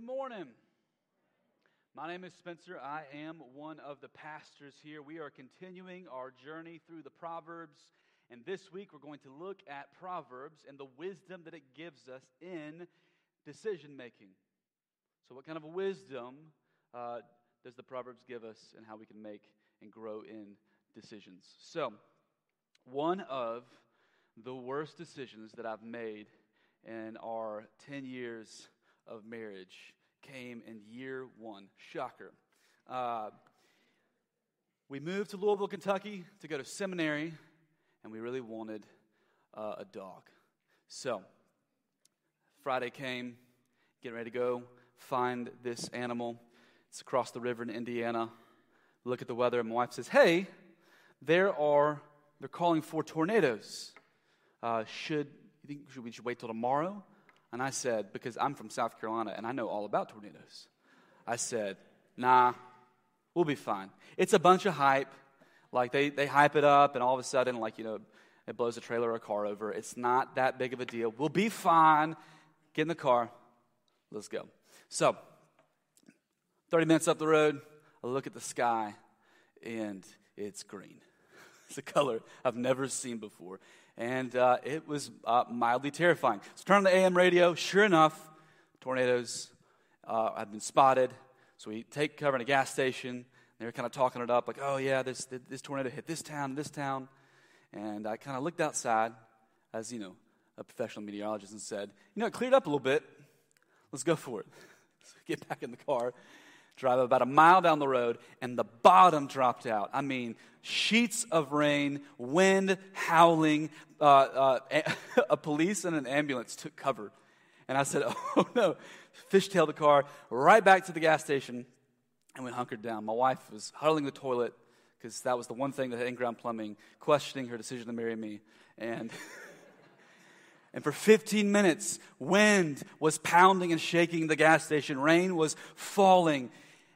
Good morning. My name is Spencer. I am one of the pastors here. We are continuing our journey through the Proverbs, and this week we're going to look at Proverbs and the wisdom that it gives us in decision making. So, what kind of wisdom uh, does the Proverbs give us, and how we can make and grow in decisions? So, one of the worst decisions that I've made in our 10 years of marriage came in year one. Shocker. Uh, we moved to Louisville, Kentucky to go to seminary, and we really wanted uh, a dog. So, Friday came, getting ready to go find this animal. It's across the river in Indiana. Look at the weather, and my wife says, Hey, there are, they're calling for tornadoes. Uh, should, you think should we should wait till tomorrow? And I said, because I'm from South Carolina and I know all about tornadoes, I said, nah, we'll be fine. It's a bunch of hype. Like they, they hype it up and all of a sudden, like, you know, it blows a trailer or a car over. It's not that big of a deal. We'll be fine. Get in the car. Let's go. So, 30 minutes up the road, I look at the sky and it's green. It's a color I've never seen before. And uh, it was uh, mildly terrifying. So turn on the AM radio. Sure enough, tornadoes uh, have been spotted. So we take cover in a gas station. They were kind of talking it up, like, oh, yeah, this, this tornado hit this town, this town. And I kind of looked outside as, you know, a professional meteorologist and said, you know, it cleared up a little bit. Let's go for it. Get back in the car drive about a mile down the road, and the bottom dropped out. I mean, sheets of rain, wind howling, uh, uh, a police and an ambulance took cover. And I said, Oh no, fishtailed the car right back to the gas station, and we hunkered down. My wife was huddling the toilet because that was the one thing that had in ground plumbing, questioning her decision to marry me. And. And for 15 minutes, wind was pounding and shaking the gas station. Rain was falling.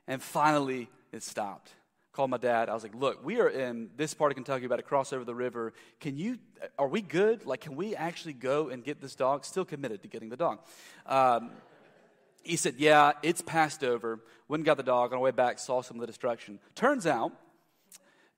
And finally, it stopped. Called my dad. I was like, look, we are in this part of Kentucky, about to cross over the river. Can you, are we good? Like, can we actually go and get this dog? Still committed to getting the dog. Um, he said, yeah, it's passed over. Went and got the dog. On our way back, saw some of the destruction. Turns out,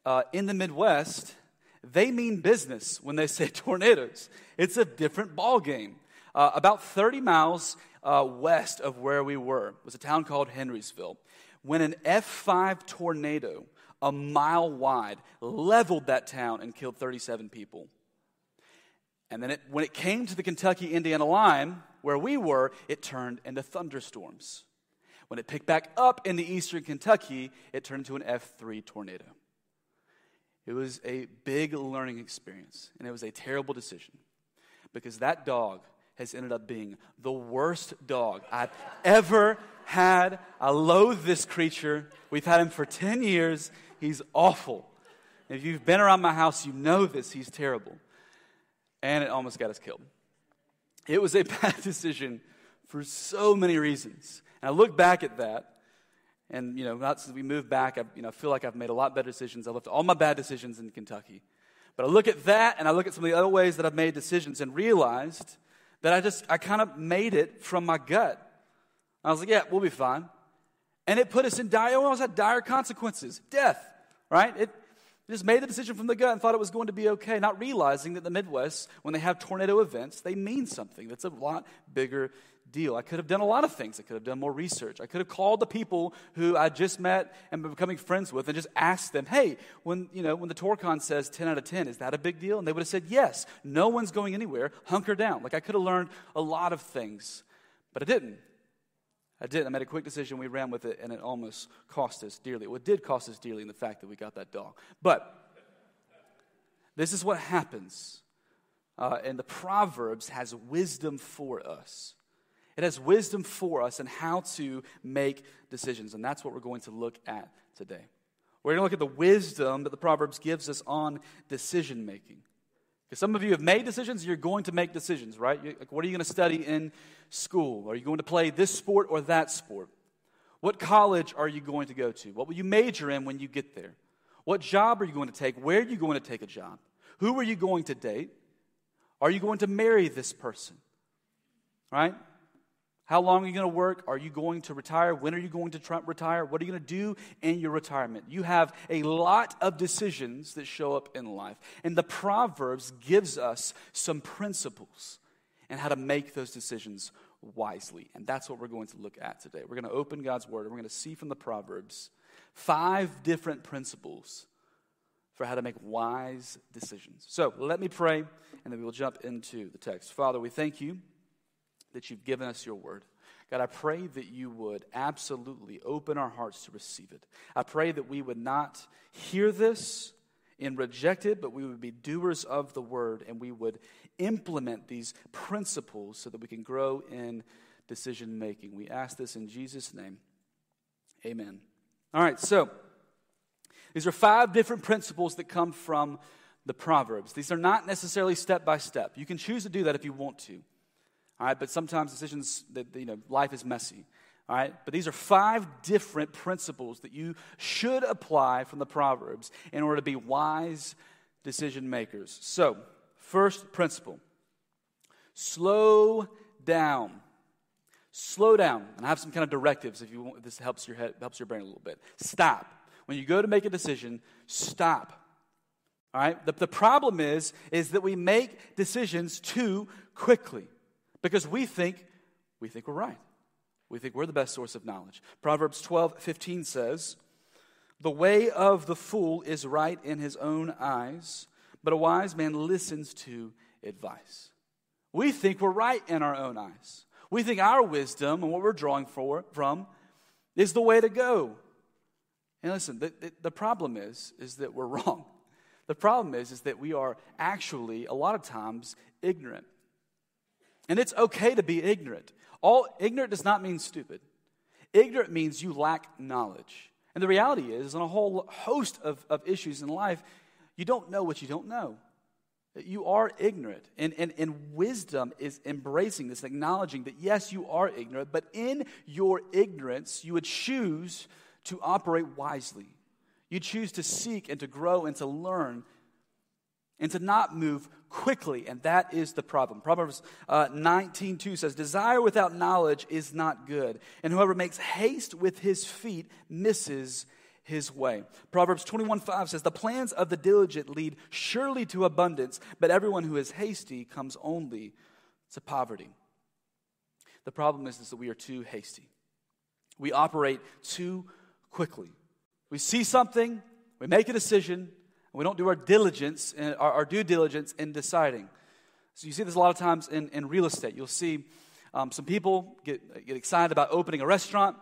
uh, in the Midwest, they mean business when they say tornadoes. It's a different ball game. Uh, about 30 miles uh, west of where we were was a town called Henrysville. When an F5 tornado, a mile wide, leveled that town and killed 37 people. And then it, when it came to the Kentucky Indiana line, where we were, it turned into thunderstorms. When it picked back up in the eastern Kentucky, it turned into an F3 tornado. It was a big learning experience, and it was a terrible decision because that dog has ended up being the worst dog I've ever had. I loathe this creature. We've had him for 10 years. He's awful. If you've been around my house, you know this. He's terrible. And it almost got us killed. It was a bad decision for so many reasons. And I look back at that and, you know, not since we moved back, I you know, feel like I've made a lot better decisions. I left all my bad decisions in Kentucky. But I look at that and I look at some of the other ways that I've made decisions and realized that I just, I kind of made it from my gut. I was like, yeah, we'll be fine. And it put us in dire, almost had dire consequences. Death, right? It just made the decision from the gut and thought it was going to be okay, not realizing that the Midwest, when they have tornado events, they mean something that's a lot bigger deal. I could have done a lot of things. I could have done more research. I could have called the people who I just met and been becoming friends with and just asked them, hey, when, you know, when the Torcon says 10 out of 10, is that a big deal? And they would have said, yes, no one's going anywhere, hunker down. Like I could have learned a lot of things, but I didn't. I didn't. I made a quick decision. We ran with it, and it almost cost us dearly. Well, it did cost us dearly in the fact that we got that dog. But this is what happens. Uh, and the Proverbs has wisdom for us. It has wisdom for us and how to make decisions. And that's what we're going to look at today. We're going to look at the wisdom that the Proverbs gives us on decision making. Because some of you have made decisions, you're going to make decisions, right? Like, what are you going to study in school? Are you going to play this sport or that sport? What college are you going to go to? What will you major in when you get there? What job are you going to take? Where are you going to take a job? Who are you going to date? Are you going to marry this person? Right? How long are you going to work? Are you going to retire? When are you going to try, retire? What are you going to do in your retirement? You have a lot of decisions that show up in life. And the Proverbs gives us some principles and how to make those decisions wisely. And that's what we're going to look at today. We're going to open God's word and we're going to see from the Proverbs five different principles for how to make wise decisions. So let me pray and then we will jump into the text. Father, we thank you that you've given us your word. God, I pray that you would absolutely open our hearts to receive it. I pray that we would not hear this and reject it, but we would be doers of the word and we would implement these principles so that we can grow in decision making. We ask this in Jesus' name. Amen. All right, so these are five different principles that come from the Proverbs. These are not necessarily step by step. You can choose to do that if you want to. All right, but sometimes decisions that you know life is messy. All right, but these are five different principles that you should apply from the Proverbs in order to be wise decision makers. So, first principle slow down. Slow down. And I have some kind of directives if you want, this helps your head, helps your brain a little bit. Stop. When you go to make a decision, stop. All right? The, the problem is, is that we make decisions too quickly because we think we think we're right. We think we're the best source of knowledge. Proverbs 12, 15 says, The way of the fool is right in his own eyes, but a wise man listens to advice. We think we're right in our own eyes. We think our wisdom and what we're drawing for, from is the way to go. And listen, the, the, the problem is, is that we're wrong. The problem is, is that we are actually, a lot of times, ignorant. And it's okay to be ignorant. All ignorant does not mean stupid. Ignorant means you lack knowledge. And the reality is, on a whole host of, of issues in life, you don't know what you don't know. You are ignorant. And, and, and wisdom is embracing this, acknowledging that yes, you are ignorant, but in your ignorance, you would choose to operate wisely. You choose to seek and to grow and to learn and to not move quickly, and that is the problem. Proverbs uh, 19 2 says, Desire without knowledge is not good, and whoever makes haste with his feet misses his way. Proverbs 21 5 says, The plans of the diligent lead surely to abundance, but everyone who is hasty comes only to poverty. The problem is, is that we are too hasty. We operate too quickly. We see something, we make a decision, we don't do our diligence, our, our due diligence in deciding. So you see this a lot of times in, in real estate. You'll see um, some people get, get excited about opening a restaurant,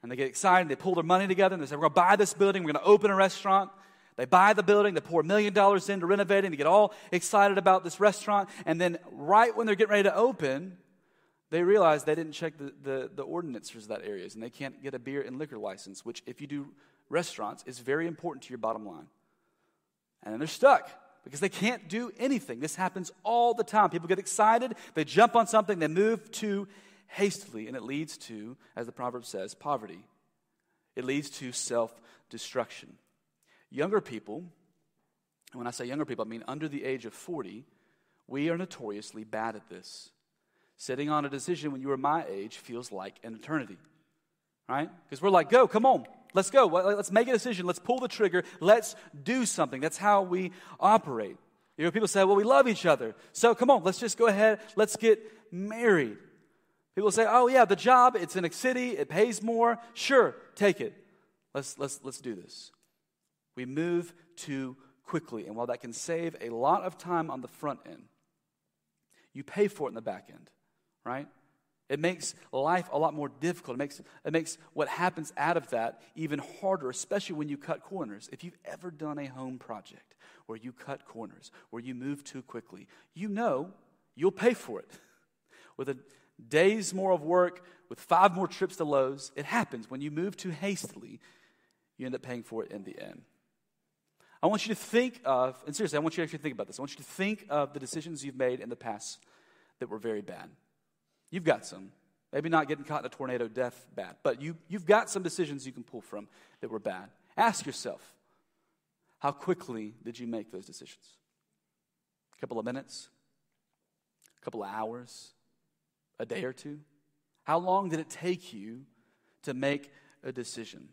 and they get excited, they pull their money together, and they say, We're going to buy this building, we're going to open a restaurant. They buy the building, they pour a million dollars into renovating, they get all excited about this restaurant, and then right when they're getting ready to open, they realize they didn't check the, the, the ordinances for that areas, and they can't get a beer and liquor license, which, if you do restaurants, is very important to your bottom line and they're stuck because they can't do anything. This happens all the time. People get excited, they jump on something, they move too hastily, and it leads to, as the proverb says, poverty. It leads to self destruction. Younger people, when I say younger people, I mean under the age of 40, we are notoriously bad at this. Sitting on a decision when you were my age feels like an eternity, right? Because we're like, go, come on, Let's go. Let's make a decision. Let's pull the trigger. Let's do something. That's how we operate. You know, people say, well, we love each other. So come on, let's just go ahead. Let's get married. People say, oh, yeah, the job, it's in a city, it pays more. Sure, take it. Let's, let's, let's do this. We move too quickly. And while that can save a lot of time on the front end, you pay for it in the back end, right? It makes life a lot more difficult. It makes, it makes what happens out of that even harder, especially when you cut corners. If you've ever done a home project where you cut corners, where you move too quickly, you know you'll pay for it. With a day's more of work, with five more trips to Lowe's, it happens. When you move too hastily, you end up paying for it in the end. I want you to think of, and seriously, I want you to actually think about this. I want you to think of the decisions you've made in the past that were very bad. You've got some. Maybe not getting caught in a tornado death bad, but you, you've got some decisions you can pull from that were bad. Ask yourself, how quickly did you make those decisions? A couple of minutes? A couple of hours? A day or two? How long did it take you to make a decision?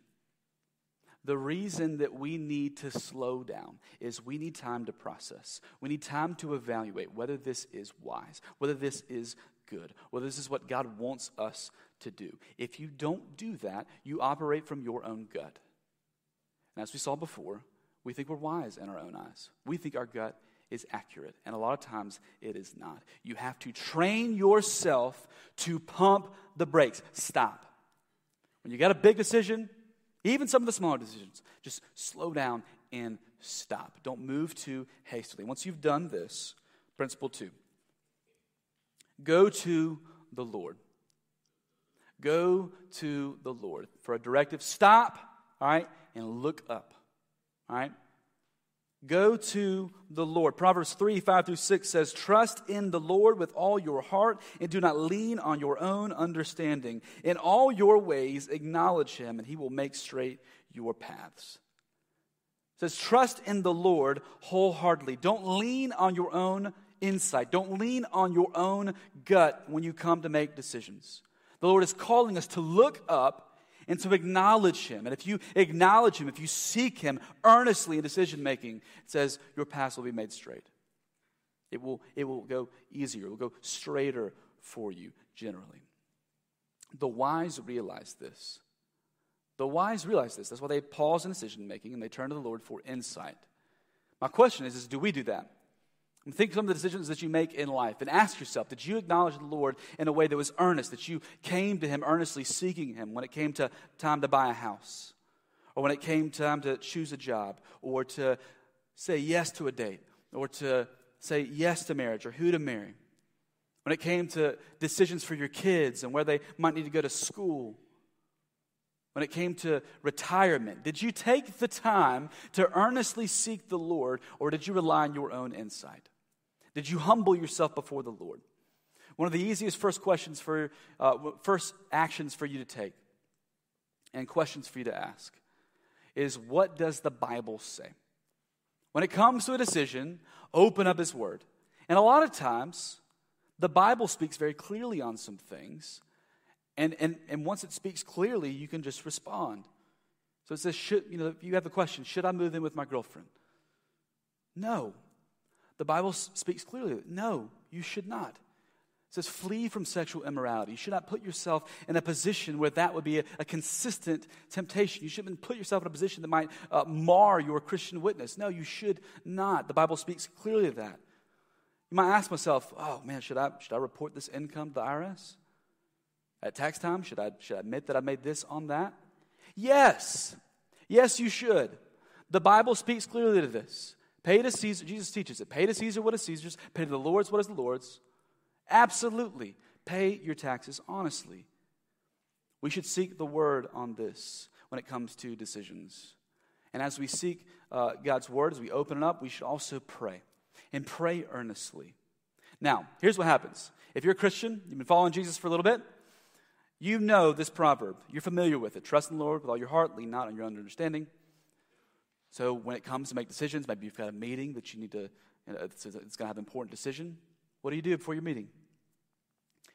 The reason that we need to slow down is we need time to process. We need time to evaluate whether this is wise, whether this is good, whether this is what God wants us to do. If you don't do that, you operate from your own gut. And as we saw before, we think we're wise in our own eyes. We think our gut is accurate, and a lot of times it is not. You have to train yourself to pump the brakes. Stop. When you got a big decision, even some of the smaller decisions, just slow down and stop. Don't move too hastily. Once you've done this, principle two go to the Lord. Go to the Lord for a directive. Stop, all right, and look up, all right? Go to the Lord. Proverbs 3 5 through 6 says, Trust in the Lord with all your heart and do not lean on your own understanding. In all your ways, acknowledge him, and he will make straight your paths. It says, Trust in the Lord wholeheartedly. Don't lean on your own insight, don't lean on your own gut when you come to make decisions. The Lord is calling us to look up and to acknowledge Him. And if you acknowledge Him, if you seek Him earnestly in decision making, it says your path will be made straight. It will, it will go easier, it will go straighter for you generally. The wise realize this. The wise realize this. That's why they pause in decision making and they turn to the Lord for insight. My question is, is do we do that? Think of some of the decisions that you make in life and ask yourself did you acknowledge the Lord in a way that was earnest, that you came to Him earnestly seeking Him when it came to time to buy a house, or when it came time to choose a job, or to say yes to a date, or to say yes to marriage, or who to marry? When it came to decisions for your kids and where they might need to go to school, when it came to retirement? Did you take the time to earnestly seek the Lord, or did you rely on your own insight? Did you humble yourself before the Lord? One of the easiest first questions for, uh, first actions for you to take and questions for you to ask is what does the Bible say? When it comes to a decision, open up His Word. And a lot of times, the Bible speaks very clearly on some things. And, and, and once it speaks clearly, you can just respond. So it says, should, you know, if you have the question, should I move in with my girlfriend? No. The Bible speaks clearly. No, you should not. It says, flee from sexual immorality. You should not put yourself in a position where that would be a, a consistent temptation. You shouldn't put yourself in a position that might uh, mar your Christian witness. No, you should not. The Bible speaks clearly of that. You might ask myself, oh man, should I, should I report this income to the IRS? At tax time, should I, should I admit that I made this on that? Yes. Yes, you should. The Bible speaks clearly to this. Pay to Caesar, Jesus teaches it. Pay to Caesar what is Caesar's, pay to the Lord's what is the Lord's. Absolutely. Pay your taxes honestly. We should seek the word on this when it comes to decisions. And as we seek uh, God's word, as we open it up, we should also pray and pray earnestly. Now, here's what happens. If you're a Christian, you've been following Jesus for a little bit, you know this proverb. You're familiar with it. Trust in the Lord with all your heart, lean not on your own understanding. So when it comes to make decisions, maybe you've got a meeting that you need to, you know, it's, it's going to have an important decision. What do you do before your meeting?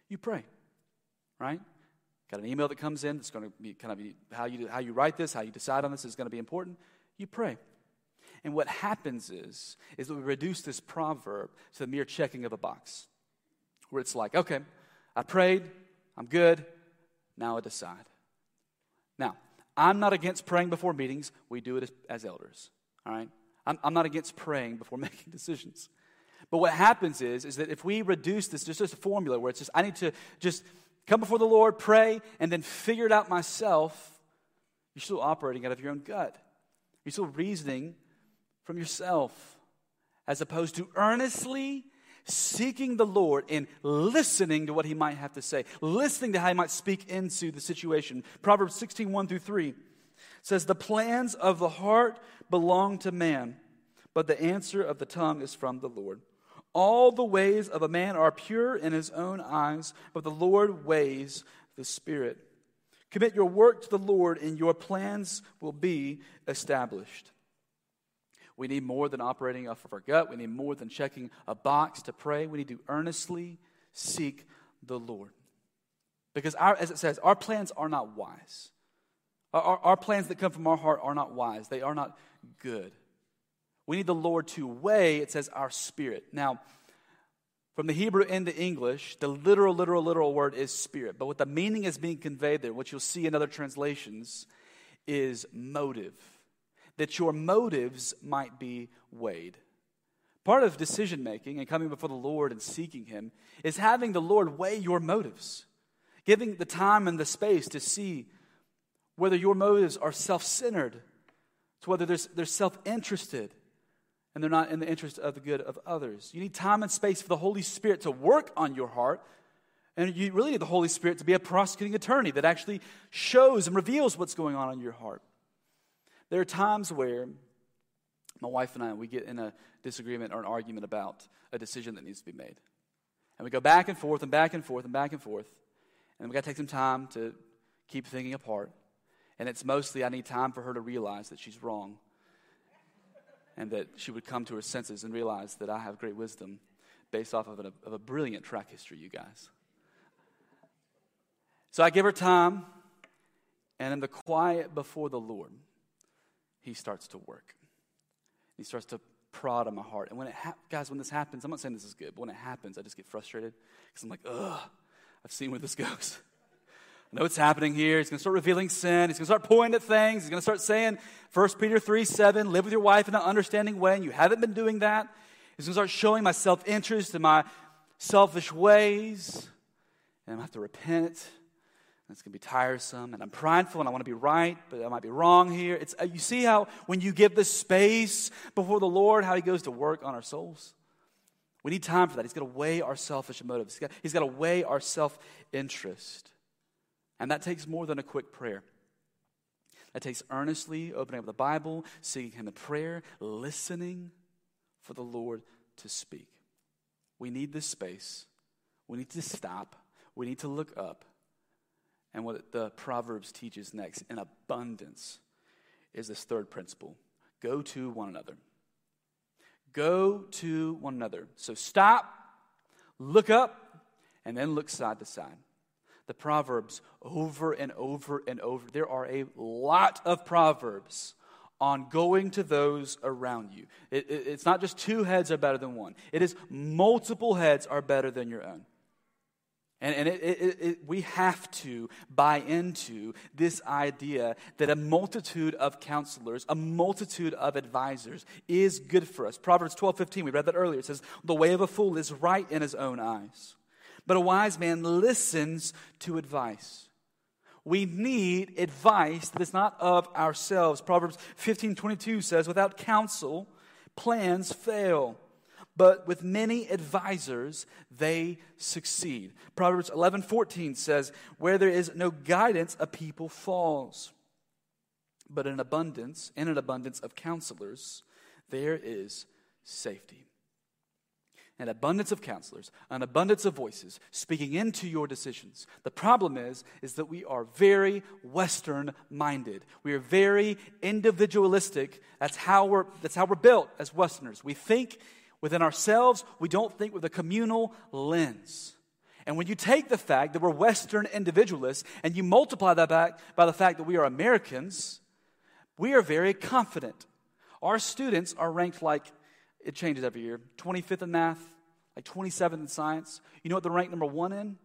You pray, right? Got an email that comes in that's going to be kind of how you, how you write this, how you decide on this is going to be important. You pray. And what happens is, is that we reduce this proverb to the mere checking of a box, where it's like, okay, I prayed, I'm good, now I decide. Now, I'm not against praying before meetings. We do it as, as elders, all right? I'm, I'm, not against praying before making decisions. But what happens is, is that if we reduce this just as a formula where it's just, I need to just come before the Lord, pray, and then figure it out myself, you're still operating out of your own gut. You're still reasoning from yourself as opposed to earnestly seeking the Lord and listening to what he might have to say, listening to how he might speak into the situation. Proverbs 16, 1 through 3 says, The plans of the heart belong to man, but the answer of the tongue is from the Lord. All the ways of a man are pure in his own eyes, but the Lord weighs the spirit. Commit your work to the Lord, and your plans will be established. We need more than operating off of our gut. We need more than checking a box to pray. We need to earnestly seek the Lord. Because, our, as it says, our plans are not wise. Our, our, our plans that come from our heart are not wise, they are not good. We need the Lord to weigh, it says, our spirit. Now, from the Hebrew into English, the literal, literal, literal word is spirit. But what the meaning is being conveyed there, what you'll see in other translations, is motive. That your motives might be weighed. Part of decision making and coming before the Lord and seeking Him is having the Lord weigh your motives, giving the time and the space to see whether your motives are self centered, to whether they're, they're self interested, and they're not in the interest of the good of others. You need time and space for the Holy Spirit to work on your heart. And you really need the Holy Spirit to be a prosecuting attorney that actually shows and reveals what's going on in your heart. There are times where my wife and I, we get in a disagreement or an argument about a decision that needs to be made. And we go back and forth and back and forth and back and forth. And we got to take some time to keep thinking apart. And it's mostly I need time for her to realize that she's wrong and that she would come to her senses and realize that I have great wisdom based off of a, of a brilliant track history, you guys. So I give her time, and in the quiet before the Lord, He starts to work. He starts to prod on my heart. And when it ha- guys, when this happens, I'm not saying this is good, but when it happens, I just get frustrated because I'm like, ugh, I've seen where this goes. I know what's happening here. He's going to start revealing sin. He's going to start pointing at things. He's going to start saying, 1 Peter 3 7, live with your wife in an understanding way, and you haven't been doing that. He's going to start showing my self interest and my selfish ways. And I'm going to have to repent it's going to be tiresome, and I'm prideful, and I want to be right, but I might be wrong here. It's, uh, you see how when you give this space before the Lord, how He goes to work on our souls? We need time for that. He's got to weigh our selfish motives, He's got, he's got to weigh our self interest. And that takes more than a quick prayer. That takes earnestly opening up the Bible, seeking Him in prayer, listening for the Lord to speak. We need this space. We need to stop. We need to look up and what the Proverbs teaches next in abundance is this third principle go to one another. Go to one another. So stop, look up, and then look side to side. The Proverbs over and over and over. There are a lot of Proverbs on going to those around you. It, it, it's not just two heads are better than one, it is multiple heads are better than your own. And, and it, it, it, we have to buy into this idea that a multitude of counselors, a multitude of advisors is good for us. Proverbs 12 15, we read that earlier. It says, The way of a fool is right in his own eyes, but a wise man listens to advice. We need advice that is not of ourselves. Proverbs 15 22 says, Without counsel, plans fail but with many advisors they succeed. Proverbs 11:14 says, "Where there is no guidance, a people falls. But in abundance, in an abundance of counselors, there is safety." An abundance of counselors, an abundance of voices speaking into your decisions. The problem is, is that we are very Western minded. We are very individualistic. That's how we're, that's how we're built as Westerners. We think within ourselves, we don't think with a communal lens. And when you take the fact that we're Western individualists and you multiply that back by the fact that we are Americans, we are very confident. Our students are ranked like, it changes every year, 25th in math, like 27th in science. You know what they're ranked number one in?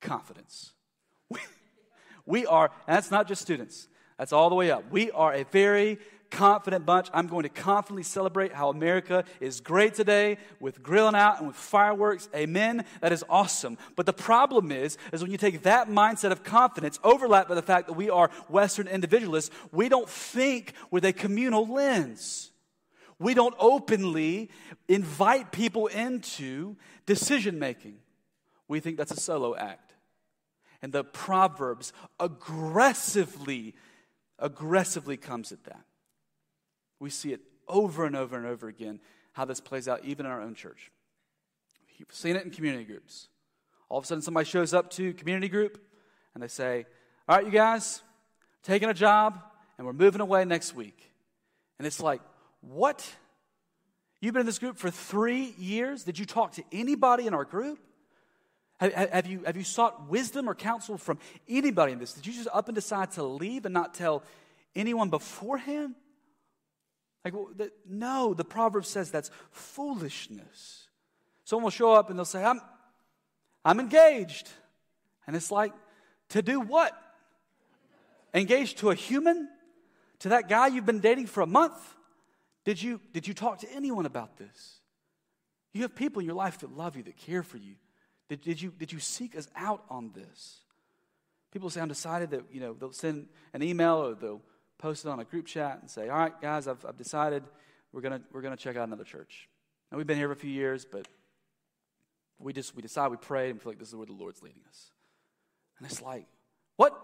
Confidence. We, we are, and that's not just students, that's all the way up. We are a very confident bunch. I'm going to confidently celebrate how America is great today with grilling out and with fireworks. Amen. That is awesome. But the problem is, is when you take that mindset of confidence, overlap by the fact that we are Western individualists, we don't think with a communal lens. We don't openly invite people into decision making. We think that's a solo act. And the Proverbs aggressively, aggressively comes at that. We see it over and over and over again how this plays out even in our own church. We've seen it in community groups. All of a sudden, somebody shows up to community group and they say, All right, you guys, taking a job and we're moving away next week. And it's like, What? You've been in this group for three years? Did you talk to anybody in our group? Have you, have you sought wisdom or counsel from anybody in this? Did you just up and decide to leave and not tell anyone beforehand? Like, no, the proverb says that's foolishness. Someone will show up and they'll say, I'm, I'm engaged. And it's like, to do what? Engaged to a human? To that guy you've been dating for a month? Did you, did you talk to anyone about this? You have people in your life that love you, that care for you. Did, did, you, did you seek us out on this? People say, I'm decided that, you know, they'll send an email or they'll post it on a group chat and say, all right, guys, I've, I've decided we're going we're gonna check out another church. Now, we've been here for a few years, but we just, we decide, we pray, and feel like this is where the Lord's leading us. And it's like, what?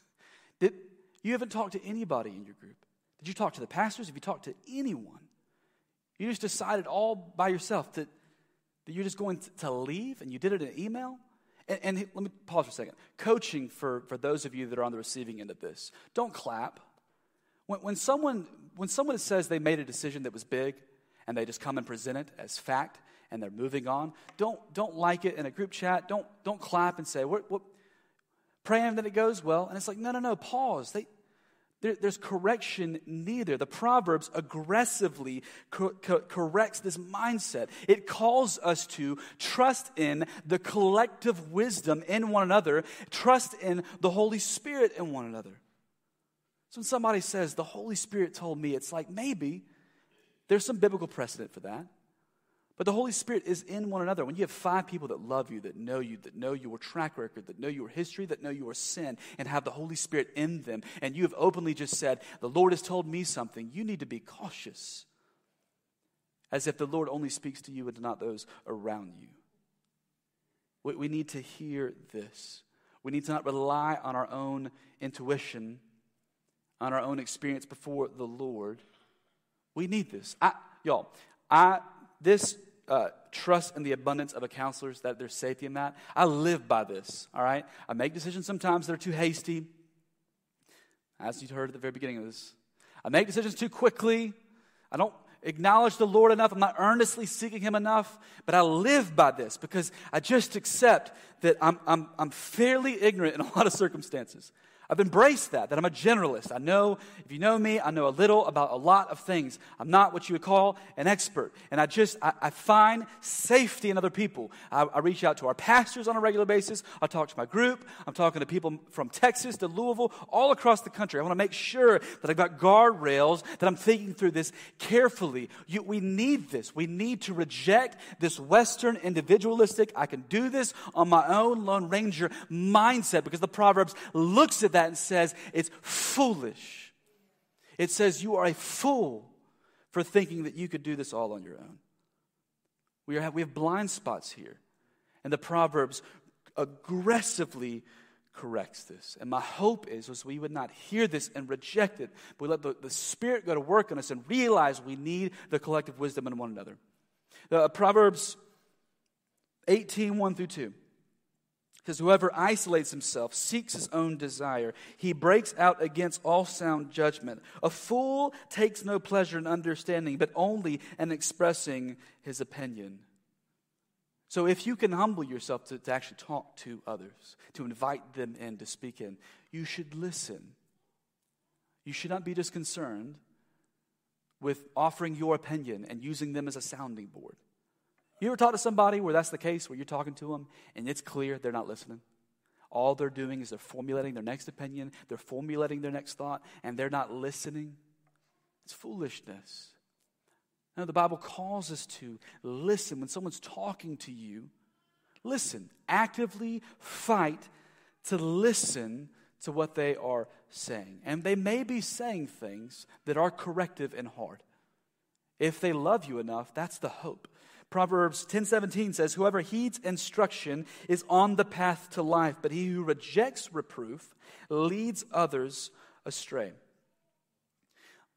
Did, you haven't talked to anybody in your group. Did you talk to the pastors? Have you talked to anyone? You just decided all by yourself that, that you're just going to, to leave and you did it in an email? And, and, let me pause for a second. Coaching for, for those of you that are on the receiving end of this. Don't clap. When, when, someone, when someone says they made a decision that was big and they just come and present it as fact and they're moving on, don't, don't like it in a group chat. Don't, don't clap and say, what, what, praying that it goes well. And it's like, no, no, no, pause. They, there, there's correction neither. The Proverbs aggressively co- co- corrects this mindset. It calls us to trust in the collective wisdom in one another, trust in the Holy Spirit in one another. So when somebody says, the Holy Spirit told me, it's like maybe there's some biblical precedent for that. But the Holy Spirit is in one another. When you have five people that love you, that know you, that know your track record, that know your history, that know your sin, and have the Holy Spirit in them, and you have openly just said, The Lord has told me something, you need to be cautious. As if the Lord only speaks to you and not those around you. We, we need to hear this. We need to not rely on our own intuition, on our own experience before the Lord. We need this. I, y'all, I this uh, trust in the abundance of a counselor's that there's safety in that. I live by this, all right? I make decisions sometimes that are too hasty, as you heard at the very beginning of this. I make decisions too quickly. I don't acknowledge the Lord enough. I'm not earnestly seeking Him enough, but I live by this because I just accept that I'm, I'm, I'm fairly ignorant in a lot of circumstances. I've embraced that, that I'm a generalist. I know, if you know me, I know a little about a lot of things. I'm not what you would call an expert. And I just, I, I find safety in other people. I, I, reach out to our pastors on a regular basis. I talk to my group. I'm talking to people from Texas to Louisville, all across the country. I want to make sure that I've got guardrails, that I'm thinking through this carefully. You, we need this. We need to reject this Western individualistic, I can do this on my own Lone Ranger mindset because the Proverbs looks at that and says it's foolish. It says you are a fool for thinking that you could do this all on your own. We, are, we have blind spots here. And the Proverbs aggressively corrects this. And my hope is, is we would not hear this and reject it, but we let the, the Spirit go to work on us and realize we need the collective wisdom in one another. The, uh, Proverbs 18, 1 through 2. Because whoever isolates himself seeks his own desire. He breaks out against all sound judgment. A fool takes no pleasure in understanding, but only in expressing his opinion. So, if you can humble yourself to, to actually talk to others, to invite them in to speak in, you should listen. You should not be disconcerted with offering your opinion and using them as a sounding board. You ever talk to somebody where that's the case, where you're talking to them and it's clear they're not listening? All they're doing is they're formulating their next opinion, they're formulating their next thought, and they're not listening. It's foolishness. Now, the Bible calls us to listen when someone's talking to you. Listen, actively fight to listen to what they are saying. And they may be saying things that are corrective and hard. If they love you enough, that's the hope. Proverbs 10:17 says, "Whoever heeds instruction is on the path to life, but he who rejects reproof leads others astray."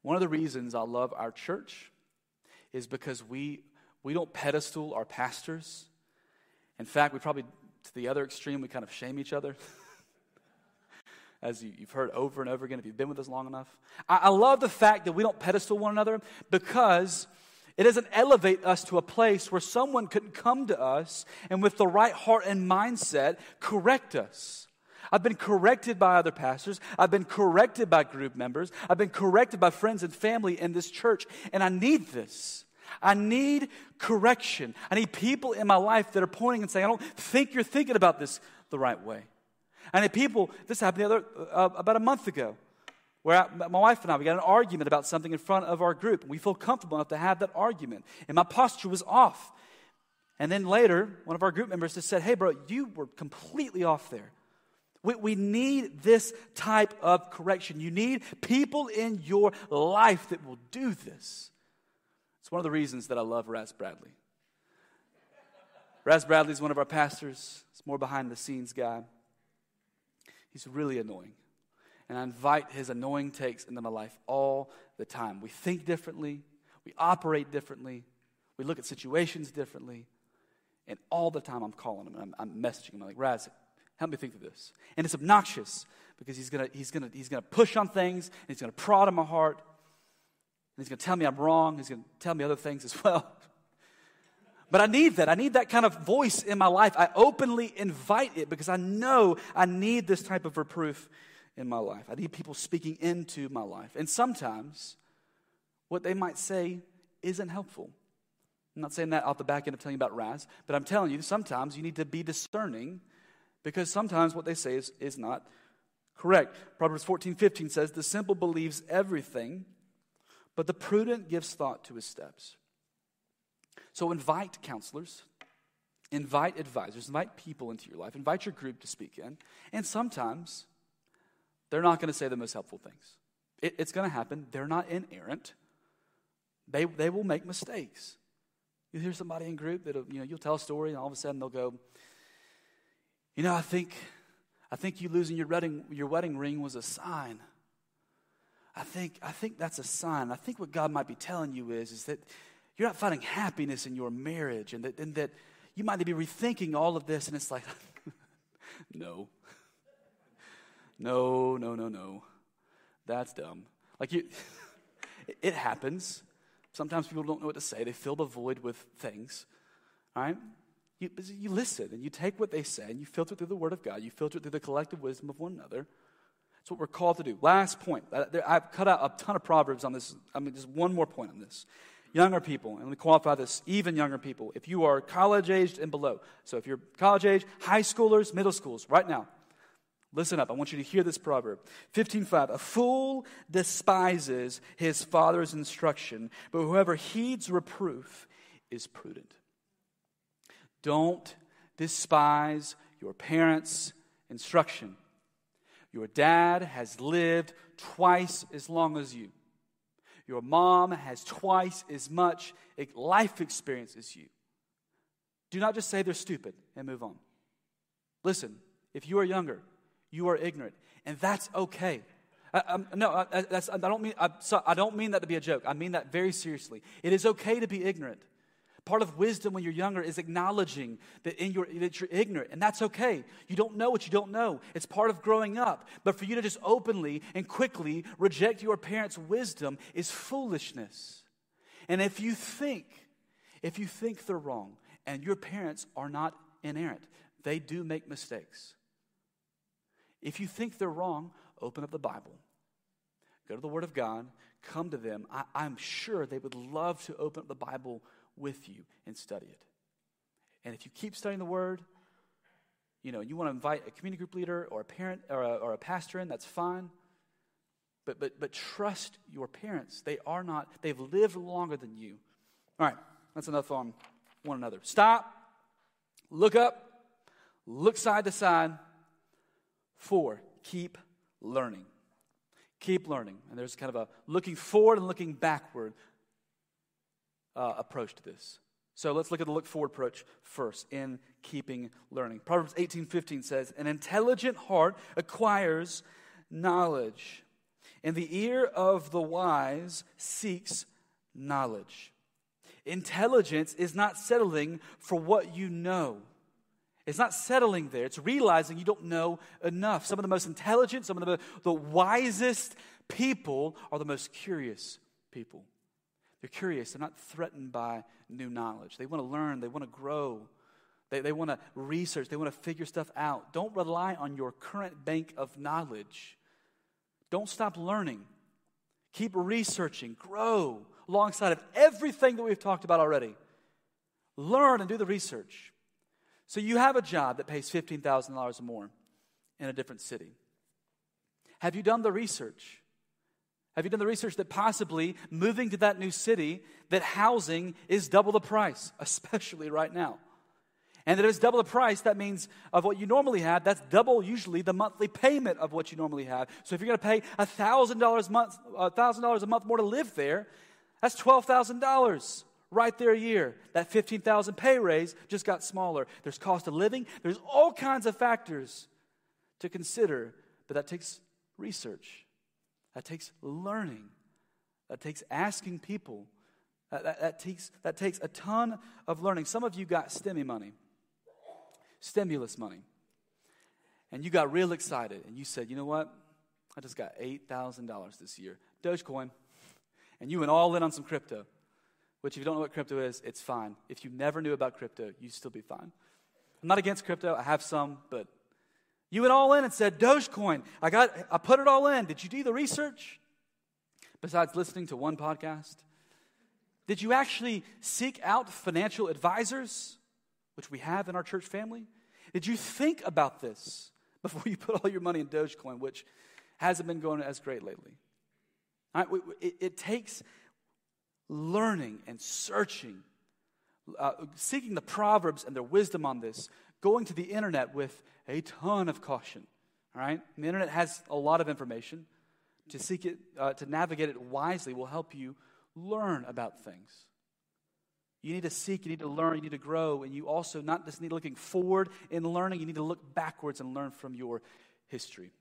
One of the reasons I love our church is because we we don't pedestal our pastors. In fact, we probably to the other extreme we kind of shame each other. As you, have heard over and over again, if you've been with us long enough. I, I love the fact that we don't pedestal one another because It doesn't elevate us to a place where someone could come to us and, with the right heart and mindset, correct us. I've been corrected by other pastors. I've been corrected by group members. I've been corrected by friends and family in this church. And I need this. I need correction. I need people in my life that are pointing and saying, I don't think you're thinking about this the right way. I need people, this happened the other, uh, about a month ago, where I, my wife and I, we got an argument about something in front of our group. We feel comfortable enough to have that argument. And my posture was off. And then later, one of our group members just said, Hey, bro, you were completely off there. We, we need this type of correction. You need people in your life that will do this. It's one of the reasons that I love Raz Bradley. Raz Bradley is one of our pastors. He's more behind the scenes guy. He's really annoying. And I invite his annoying takes into my life all the time. We think differently, we operate differently, we look at situations differently. And all the time I'm calling him and I'm, I'm messaging him. I'm like, Raz, Help me think through this. And it's obnoxious because he's going to he's gonna, he's gonna push on things and he's going to prod in my heart. And he's going to tell me I'm wrong. He's going to tell me other things as well. But I need that. I need that kind of voice in my life. I openly invite it because I know I need this type of reproof in my life. I need people speaking into my life. And sometimes what they might say isn't helpful. I'm not saying that off the back end of telling you about Raz, but I'm telling you sometimes you need to be discerning because sometimes what they say is, is not correct. Proverbs 14 15 says, The simple believes everything, but the prudent gives thought to his steps. So invite counselors, invite advisors, invite people into your life, invite your group to speak in. And sometimes they're not going to say the most helpful things. It, it's going to happen. They're not inerrant. They, they will make mistakes. You hear somebody in group that you know you'll tell a story and all of a sudden they'll go, you know, I think, I think you losing your wedding, your wedding ring was a sign. I think, I think that's a sign. I think what God might be telling you is, is that you're not finding happiness in your marriage and that, and that you might be rethinking all of this. And it's like, no. No, no, no, no. That's dumb. Like you, it happens. Sometimes people don't know what to say. They fill the void with things. All right? You, you listen and you take what they say and you filter through the Word of God. You filter through the collective wisdom of one another. That's what we're called to do. Last point. I've cut out a ton of proverbs on this. I mean, just one more point on this. Younger people, and let me qualify this, even younger people. If you are college aged and below, so if you're college age, high schoolers, middle schools, right now, listen up. I want you to hear this proverb. 15.5, a fool despises his father's instruction, but whoever heeds reproof is prudent. Don't despise your parents' instruction. Your dad has lived twice as long as you. Your mom has twice as much life experience as you. Do not just say they're stupid and move on. Listen, if you are younger, you are ignorant, and that's okay. I, no, I, I, I don't mean I, so I don't mean that to be a joke. I mean that very seriously. It is okay to be ignorant. Part of wisdom when you're younger is acknowledging that, in your, that you're ignorant, and that's okay. You don't know what you don't know. It's part of growing up. But for you to just openly and quickly reject your parents' wisdom is foolishness. And if you think, if you think they're wrong, and your parents are not inerrant, they do make mistakes. If you think they're wrong, open up the Bible. Go to the Word of God, come to them. I, am sure they would love to open up the Bible with you and study it. And if you keep studying the Word, you know, you want to invite a community group leader or a parent or a, or a pastor in, that's fine. But, but, but trust your parents. They are not, they've lived longer than you. All right, that's enough on one another. Stop, look up, look side to side. Four, keep learning. Keep learning. And there's kind of a looking forward and looking backward uh, approach to this. So let's look at the look forward approach first in keeping learning. Proverbs 18:15 says, "An intelligent heart acquires knowledge, and the ear of the wise seeks knowledge." Intelligence is not settling for what you know. It's not settling there. It's realizing you don't know enough. Some of the most intelligent, some of the, the wisest people are the most curious people. They're curious. They're not threatened by new knowledge. They want to learn, they want to grow, they, they want to research, they want to figure stuff out. Don't rely on your current bank of knowledge. Don't stop learning. Keep researching, grow alongside of everything that we've talked about already. Learn and do the research. So you have a job that pays $15,000 or more in a different city. Have you done the research? Have you done the research that possibly moving to that new city, that housing is double the price, especially right now? And that it's double the price, that means of what you normally have, that's double usually the monthly payment of what you normally have. So if you're going to pay $1,000 a month, $1,000 a month more to live there, that's $12,000 right there a year. That 15,000 pay raise just got smaller. There's cost of living, there's all kinds of factors to consider, but that takes research. That takes learning. That takes asking people. That, that, that, takes, that takes a ton of learning. Some of you got stimmy money, stimulus money. And you got real excited and you said, you know what? I just got $8,000 this year. Dogecoin. And you went all in on some crypto, which, if you don't know what crypto is, it's fine. If you never knew about crypto, you'd still be fine. I'm not against crypto. I have some, but you went all in and said, Dogecoin. I got I put it all in. Did you do the research? Besides listening to one podcast? Did you actually seek out financial advisors, which we have in our church family? Did you think about this before you put all your money in Dogecoin, which hasn't been going as great lately? Right, it, it, takes learning and searching, uh, seeking the Proverbs and their wisdom on this, going to the internet with a ton of caution. All right? the internet has a lot of information. To seek it, uh, to navigate it wisely will help you learn about things. You need to seek, you need to learn, you need to grow, and you also not just need looking forward in learning, you need to look backwards and learn from your history.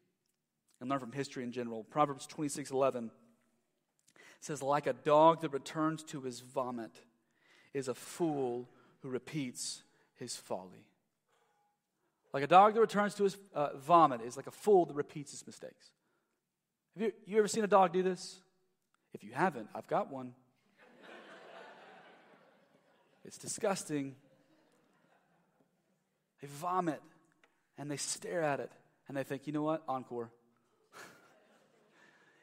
And learn from history in general. Proverbs 26 11 says, Like a dog that returns to his vomit is a fool who repeats his folly. Like a dog that returns to his uh, vomit is like a fool that repeats his mistakes. Have you, you ever seen a dog do this? If you haven't, I've got one. it's disgusting. They vomit and they stare at it and they think, you know what? Encore.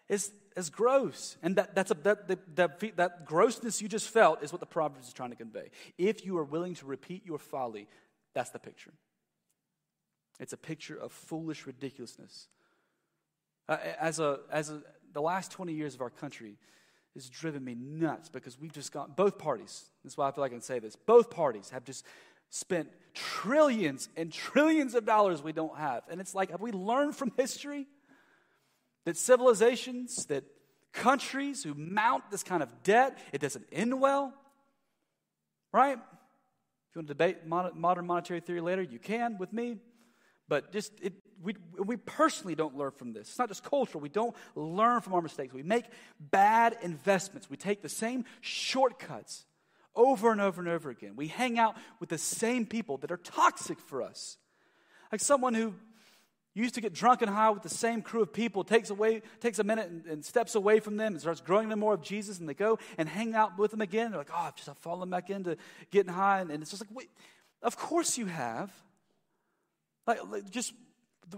It's, it's gross. And that, that's a, that, that, that, that grossness you just felt is what the Proverbs is trying to convey. If you are willing to repeat your folly, that's the picture. It's a picture of foolish ridiculousness. Uh, as a, as a, the last 20 years of our country has driven me nuts because we've just got, both parties, that's why I feel like I can say this, both parties have just spent trillions and trillions of dollars we don't have. And it's like, have we learned from history that civilizations, that countries who mount this kind of debt, it doesn't end well? Right? If you want to debate modern monetary theory later, you can with me. But just it, we, we personally don't learn from this. It's not just cultural. We don't learn from our mistakes. We make bad investments. We take the same shortcuts over and over and over again. We hang out with the same people that are toxic for us. Like someone who used to get drunk and high with the same crew of people takes away takes a minute and, and, steps away from them and starts growing them more of jesus and they go and hang out with them again they're like oh i've just I've fallen back into getting high and, and it's just like wait of course you have like, like just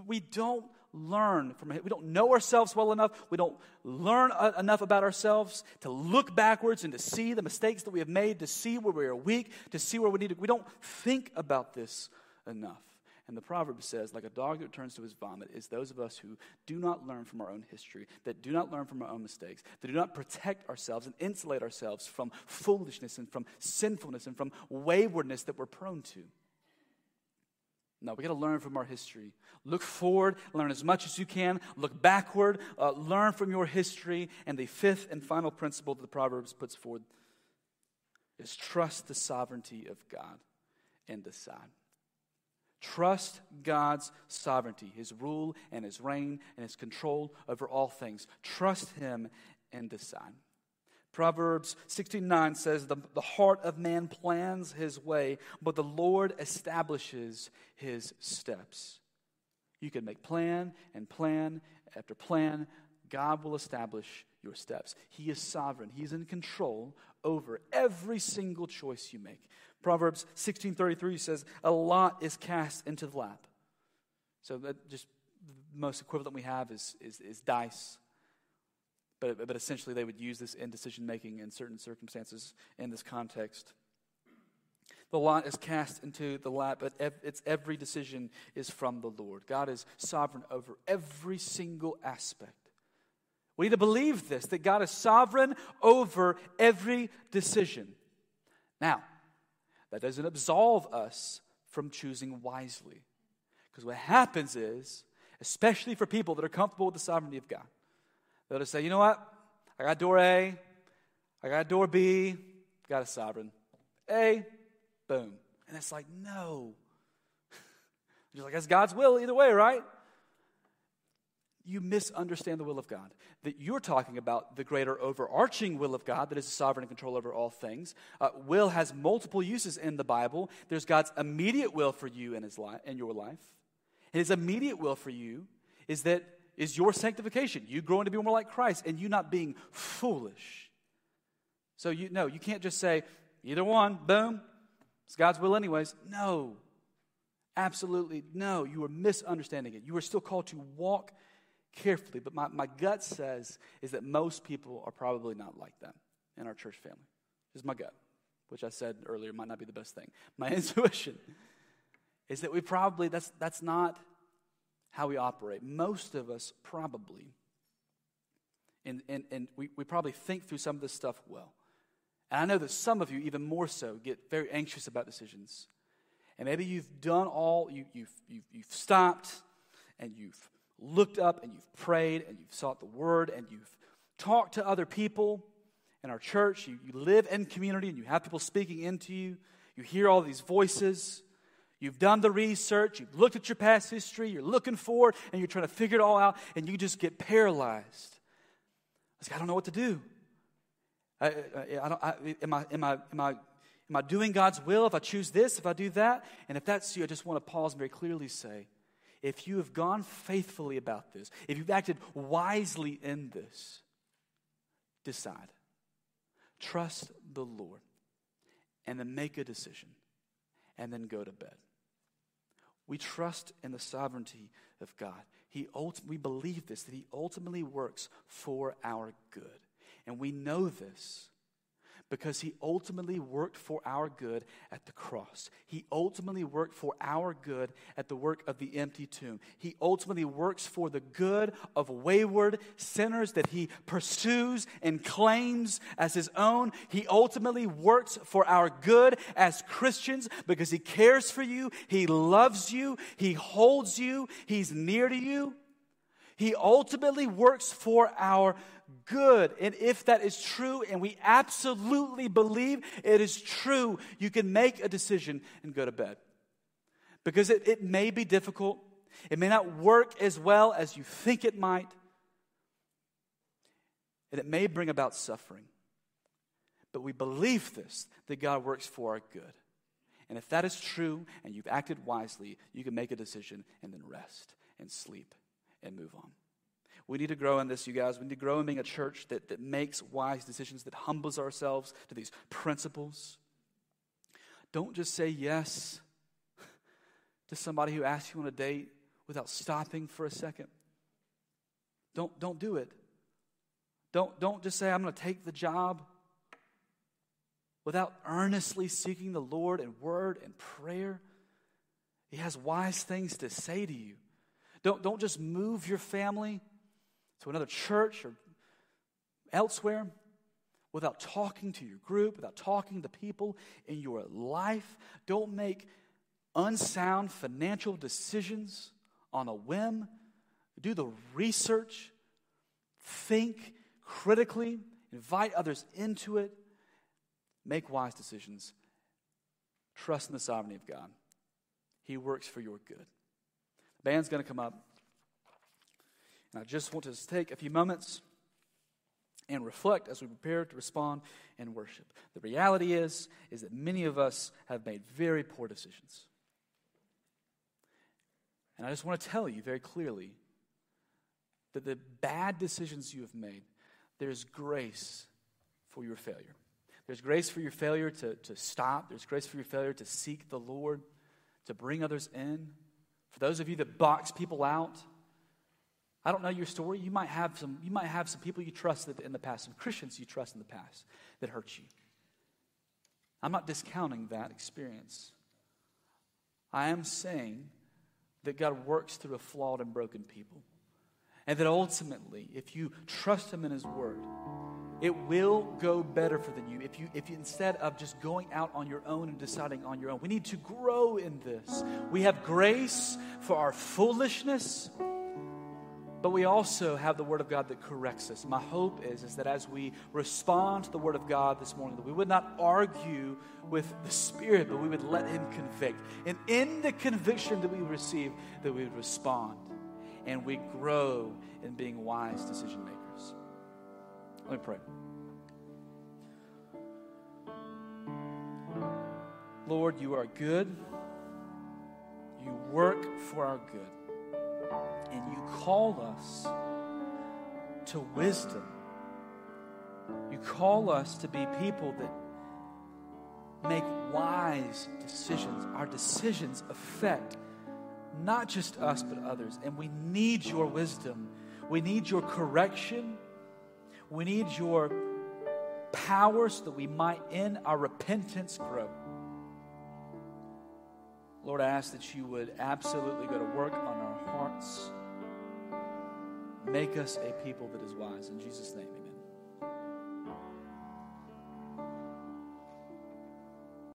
we don't learn from it. We don't know ourselves well enough. We don't learn uh, enough about ourselves to look backwards and to see the mistakes that we have made, to see where we are weak, to see where we need to. We don't think about this enough. And the proverb says, like a dog that returns to his vomit, is those of us who do not learn from our own history, that do not learn from our own mistakes, that do not protect ourselves and insulate ourselves from foolishness and from sinfulness and from waywardness that we're prone to. No, we got to learn from our history. Look forward, learn as much as you can. Look backward, uh, learn from your history. And the fifth and final principle that the Proverbs puts forward is trust the sovereignty of God and decide. Trust God's sovereignty, His rule and His reign and His control over all things. Trust Him and decide. Proverbs 16:9 says the, the heart of man plans his way, but the Lord establishes his steps. You can make plan and plan after plan. God will establish your steps. He is sovereign. He's in control over every single choice you make. Proverbs 16:33 says, "A lot is cast into the lap." So that just the most equivalent we have is, is, is dice. But, but essentially, they would use this in decision making in certain circumstances in this context. The lot is cast into the lap, but it's every decision is from the Lord. God is sovereign over every single aspect. We need to believe this that God is sovereign over every decision. Now, that doesn't absolve us from choosing wisely. Because what happens is, especially for people that are comfortable with the sovereignty of God, they'll just say, you know what? I got door A, I got door B, got a sovereign. A, boom. And it's like, no. You're like, that's God's will either way, right? You misunderstand the will of God. That you're talking about the greater overarching will of God that is sovereign and control over all things. Uh, will has multiple uses in the Bible. There's God's immediate will for you in, his life, in your life. And his immediate will for you is that is your sanctification, you growing to be more like Christ, and you not being foolish. So you no, you can't just say either one, boom, it's God's will anyways. No. Absolutely no. You are misunderstanding it. You are still called to walk carefully, but my, my gut says is that most people are probably not like that in our church family. This is my gut, which I said earlier might not be the best thing. My intuition is that we probably, that's, that's not how we operate. Most of us probably, and, and, and we, we probably think through some of this stuff well. And I know that some of you, even more so, get very anxious about decisions. And maybe you've done all, you, you've, you've, you've stopped and you've looked up and you've prayed and you've sought the word and you've talked to other people in our church. You, you live in community and you have people speaking into you. You hear all these voices. You've done the research. You've looked at your past history. You're looking forward and you're trying to figure it all out and you just get paralyzed. I like, I don't know what to do. I, I, I don't, I, am, I, am, I, am, I, am I doing God's will if I choose this, if I do that? And if that's you, I just want to pause and very clearly say, if you have gone faithfully about this, if you've acted wisely in this, decide. Trust the Lord and then make a decision and then go to bed. We trust in the sovereignty of God. He we believe this, that He ultimately works for our good. And we know this because he ultimately worked for our good at the cross. He ultimately worked for our good at the work of the empty tomb. He ultimately works for the good of wayward sinners that he pursues and claims as his own. He ultimately works for our good as Christians because he cares for you, he loves you, he holds you, he's near to you. He ultimately works for our good. And if that is true, and we absolutely believe it is true, you can make a decision and go to bed. Because it, it may be difficult, it may not work as well as you think it might, and it may bring about suffering. But we believe this that God works for our good. And if that is true and you've acted wisely, you can make a decision and then rest and sleep and move on. We need to grow in this, you guys. We need to grow in being a church that, that makes wise decisions, that humbles ourselves to these principles. Don't just say yes to somebody who asks you on a date without stopping for a second. Don't, don't do it. Don't, don't just say, I'm going to take the job without earnestly seeking the Lord in word and prayer. He has wise things to say to you. Don't, don't just move your family to another church or elsewhere without talking to your group, without talking to people in your life. Don't make unsound financial decisions on a whim. Do the research, think critically, invite others into it, make wise decisions. Trust in the sovereignty of God. He works for your good. Band's going to come up. And I just want to take a few moments and reflect as we prepare to respond and worship. The reality is is that many of us have made very poor decisions. And I just want to tell you very clearly that the bad decisions you have made, there's grace for your failure. There's grace for your failure to, to stop. There's grace for your failure to seek the Lord, to bring others in. For those of you that box people out, I don't know your story. You might have some, you might have some people you trusted in the past, some Christians you trust in the past that hurt you. I'm not discounting that experience. I am saying that God works through a flawed and broken people. And that ultimately, if you trust Him in His Word, it will go better for than you if you if you instead of just going out on your own and deciding on your own. We need to grow in this. We have grace for our foolishness, but we also have the Word of God that corrects us. My hope is, is that as we respond to the Word of God this morning, that we would not argue with the Spirit, but we would let Him convict. And in the conviction that we receive, that we would respond and we grow in being wise decision makers. Let me pray. Lord, you are good. You work for our good. And you call us to wisdom. You call us to be people that make wise decisions. Our decisions affect not just us, but others. And we need your wisdom. We need your correction. We need your power so that we might, in our repentance, grow. Lord, I ask that you would absolutely go to work on our hearts. Make us a people that is wise. In Jesus' name, amen.